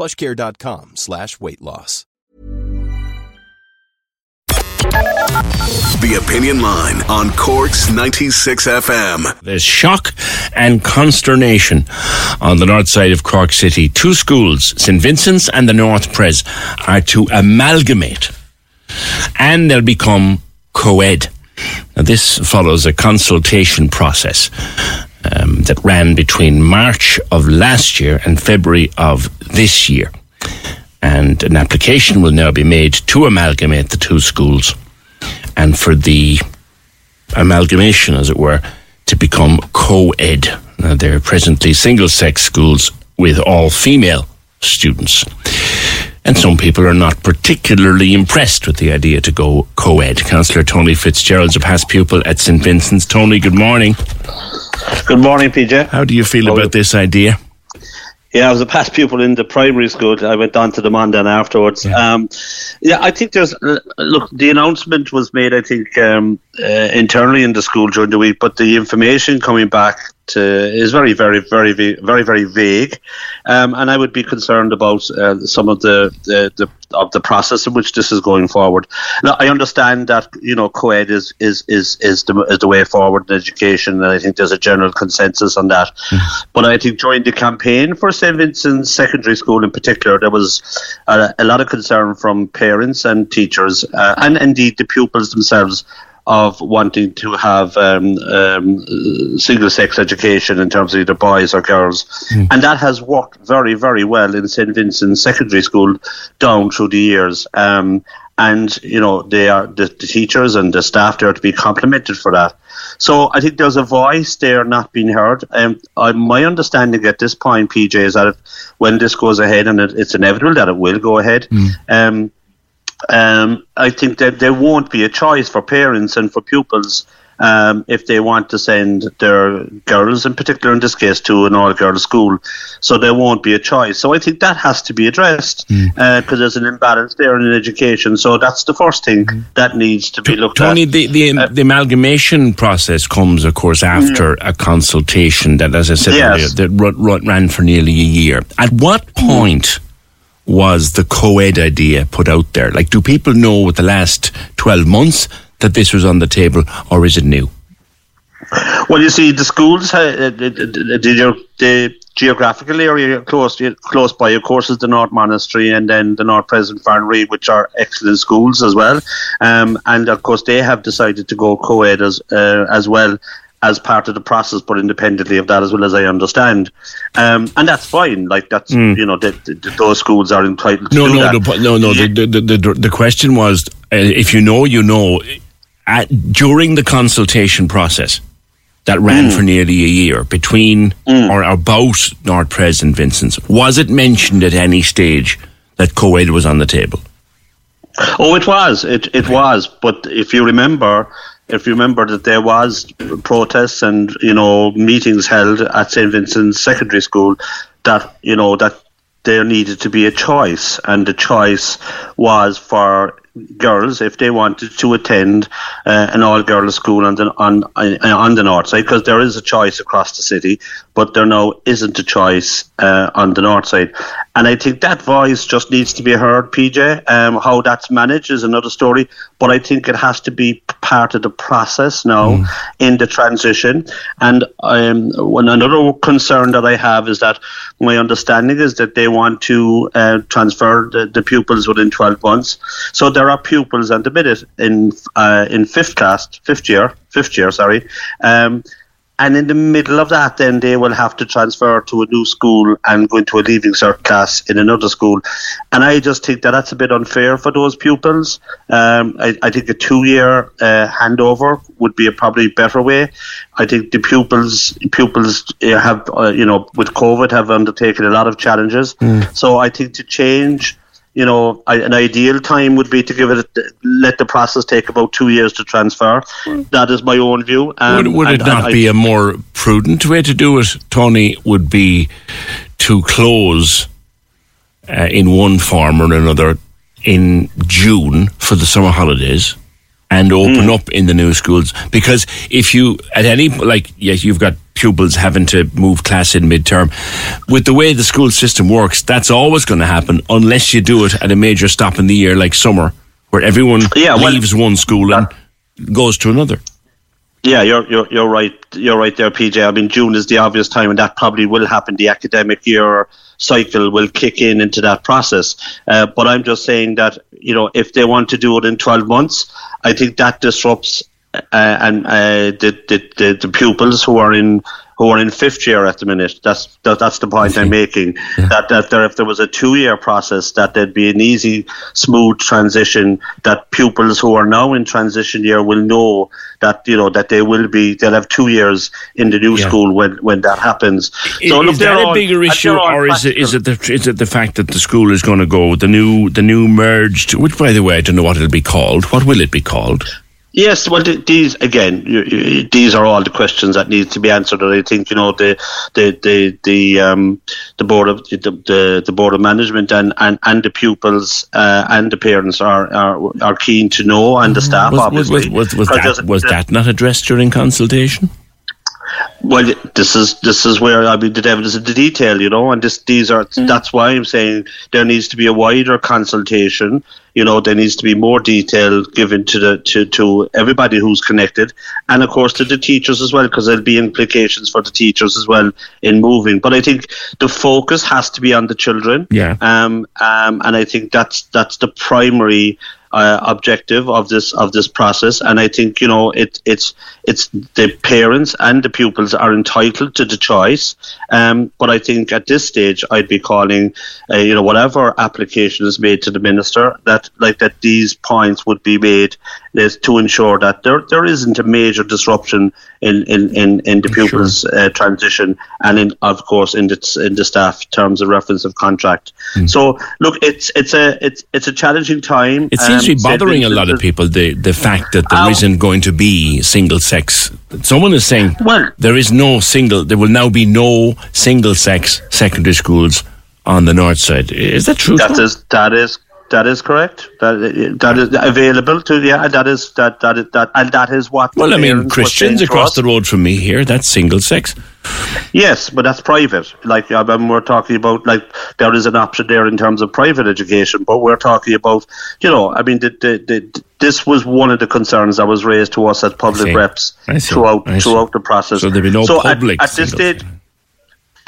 plushcare.com slash weight loss. The Opinion Line on Corks 96 FM. There's shock and consternation on the north side of Cork City. Two schools, St. Vincent's and the North Pres, are to amalgamate and they'll become co ed. Now, this follows a consultation process um, that ran between March of last year and February of this year. And an application will now be made to amalgamate the two schools and for the amalgamation, as it were, to become co ed. Now, they're presently single sex schools with all female students. And some people are not particularly impressed with the idea to go co ed. Councillor Tony Fitzgerald's a past pupil at St. Vincent's. Tony, good morning. Good morning, PJ. How do you feel How about this idea? Yeah, I was a past pupil in the primary school. I went on to the Mondan afterwards. Yeah. Um, yeah, I think there's uh, look. The announcement was made, I think, um, uh, internally in the school during the week, but the information coming back to is very, very, very, very, very, vague, um, and I would be concerned about uh, some of the, the, the of the process in which this is going forward. Now, I understand that you know co-ed is is is is the, is the way forward in education, and I think there's a general consensus on that. But I think during the campaign for St Vincent's Secondary School in particular, there was a, a lot of concern from parents and teachers, uh, and indeed the pupils themselves. Of wanting to have um, um, single sex education in terms of either boys or girls. And that has worked very, very well in St. Vincent's Secondary School down through the years. Um, and, you know, they are the, the teachers and the staff there to be complimented for that. So I think there's a voice there not being heard. Um, I, my understanding at this point, PJ, is that if, when this goes ahead, and it, it's inevitable that it will go ahead, um, um, I think that there won't be a choice for parents and for pupils um, if they want to send their girls, in particular in this case, to an all-girls school. So there won't be a choice. So I think that has to be addressed hmm. uh, because there's an imbalance there in education. So that's the first thing hmm. that needs to be looked Tony, at. the, the, uh, the amalgamation process comes, of course, hmm. after a consultation that, as I said Yes. earlier, that run, run, ran for nearly a year. At what point was the co-ed idea put out there? Like, do people know with the last 12 months that this was on the table, or is it new? Well, you see, the schools, uh, the, the, the, the geographical area close close by, of course, is the North Monastery and then the North President Farranree, which are excellent schools as well. Um, and of course, they have decided to go co-ed as uh, as well as part of the process, but independently of that, as well as I understand. Um, and that's fine. Like that's you know, the, the, those schools are entitled to No, do no, that. the, no, no. The, the, the, the, the question was uh, if you know, you know. At, during the consultation process that ran Mm. for nearly a year between or about North and Vincent's, was it mentioned at any stage that co-ed was on the table? Oh, it was. It it was. But if you remember, if you remember that there was protests and you know meetings held at St Vincent's Secondary School, that you know that there needed to be a choice, and the choice was for girls if they wanted to attend uh, an all girls school on the on uh, on the north side because there is a choice across the city, but there now isn't a choice uh, on the north side, and I think that voice just needs to be heard. PJ, um, how that's managed is another story, but I think it has to be part of the process now mm. in the transition. And um, one another concern that I have is that my understanding is that they want to uh, transfer the, the pupils within 12 months. So there are pupils at the minute in uh, in fifth class, fifth year, fifth year, sorry, um, and in the middle of that, then they will have to transfer to a new school and go into a leaving cert class in another school. And I just think that that's a bit unfair for those pupils. Um, I, I, think a two-year uh, handover would be a probably better way. I think the pupils pupils uh, have, uh, you know, with COVID, have undertaken a lot of challenges. Mm. So I think to change you know, an ideal time would be to give it, let the process take about two years to transfer. That is my own view. Um, would, would it not I, be a more prudent way to do it, Tony? Would be to close uh, in one form or another in June for the summer holidays and open mm. up in the new schools because if you at any like yes you've got pupils having to move class in midterm with the way the school system works that's always going to happen unless you do it at a major stop in the year like summer where everyone yeah, well, leaves one school and goes to another yeah, you're, you're you're right. You're right there, PJ. I mean, June is the obvious time, and that probably will happen. The academic year cycle will kick in into that process. Uh, but I'm just saying that you know, if they want to do it in 12 months, I think that disrupts uh, and uh, the, the, the pupils who are in who are in fifth year at the minute. That's that, that's the point I'm making. Yeah. That that there, if there was a two year process, that there'd be an easy, smooth transition. That pupils who are now in transition year will know that you know that they will be they'll have two years in the new yeah. school when when that happens. So is, look, that a bigger issue, or is it is it the is it the fact that the school is going to go the new the new merged? Which, by the way, I don't know what it'll be called. What will it be called? Yes, well, these again, you, you, these are all the questions that need to be answered. And I think you know the the the the um, the board of the, the, the board of management and and, and the pupils uh, and the parents are, are are keen to know, and the staff was, obviously. Was, was, was that, was that not addressed during consultation? Well, this is this is where I mean the devil is in the detail, you know, and this these are mm. that's why I'm saying there needs to be a wider consultation. You know, there needs to be more detail given to the to, to everybody who's connected, and of course to the teachers as well, because there'll be implications for the teachers as well in moving. But I think the focus has to be on the children. Yeah. Um. Um. And I think that's that's the primary uh, objective of this of this process, and I think you know it it's it's the parents and the pupils are entitled to the choice. Um, but I think at this stage, I'd be calling, uh, you know, whatever application is made to the minister that like that these points would be made is to ensure that there there isn't a major disruption in in in, in the pupils' sure. uh, transition and in of course in the in the staff terms of reference of contract. Mm. So look, it's it's a it's it's a challenging time. It seems to be bothering a lot of people the the fact that there not going to be single sex. Someone is saying well, there is no single. There will now be no single sex secondary schools on the north side. Is that true? That is that is that is correct. That that is available to yeah. Uh, that is that that is that and that is what. Well, I mean, Christians across the road from me here. That's single sex. Yes, but that's private. Like uh, I mean, we're talking about like there is an option there in terms of private education, but we're talking about you know. I mean, the, the, the, this was one of the concerns that was raised to us as public reps throughout throughout the process. So there be no so public. At, at this stage.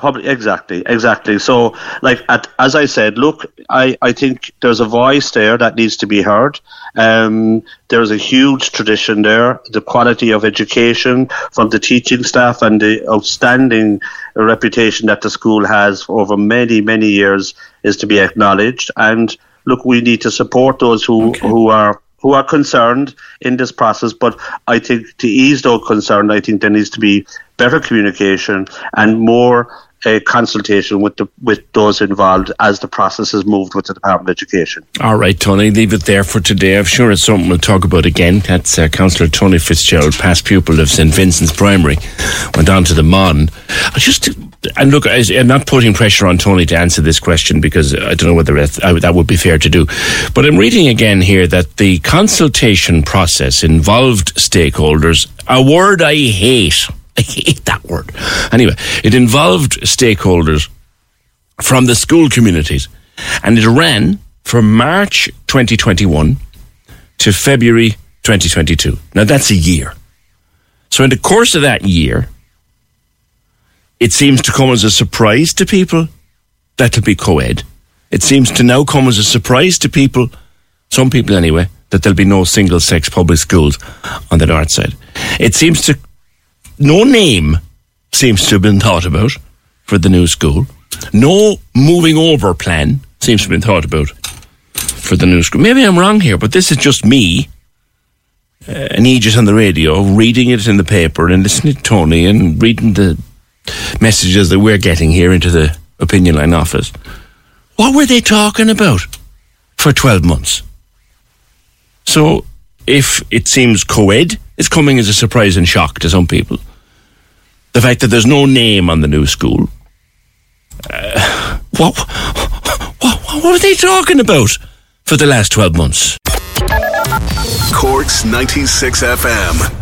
Public, exactly, exactly. So, like, at, as I said, look, I, I think there's a voice there that needs to be heard. Um, there's a huge tradition there. The quality of education from the teaching staff and the outstanding reputation that the school has over many, many years is to be acknowledged. And look, we need to support those who, okay. who are who are concerned in this process. But I think to ease those concerns, I think there needs to be better communication and more a consultation with the with those involved as the process has moved with the Department of Education. All right, Tony, leave it there for today. I'm sure it's something we'll talk about again. That's uh, Councillor Tony Fitzgerald, past pupil of St Vincent's Primary, went on to the Mon. I just and look, I, am not putting pressure on Tony to answer this question because I don't know whether that would be fair to do. But I'm reading again here that the consultation process involved stakeholders, a word I hate. I hate that word. Anyway, it involved stakeholders from the school communities and it ran from March 2021 to February 2022. Now that's a year. So in the course of that year, it seems to come as a surprise to people that it'll be co-ed. It seems to now come as a surprise to people, some people anyway, that there'll be no single-sex public schools on the north side. It seems to, no name seems to have been thought about for the new school. No moving over plan seems to have been thought about for the new school. Maybe I'm wrong here, but this is just me, uh, an Aegis on the radio, reading it in the paper and listening to Tony and reading the messages that we're getting here into the opinion line office. What were they talking about for 12 months? So, if it seems co ed, it's coming as a surprise and shock to some people. The fact that there's no name on the new school. Uh, what, what, what were they talking about for the last 12 months? Corks 96 FM.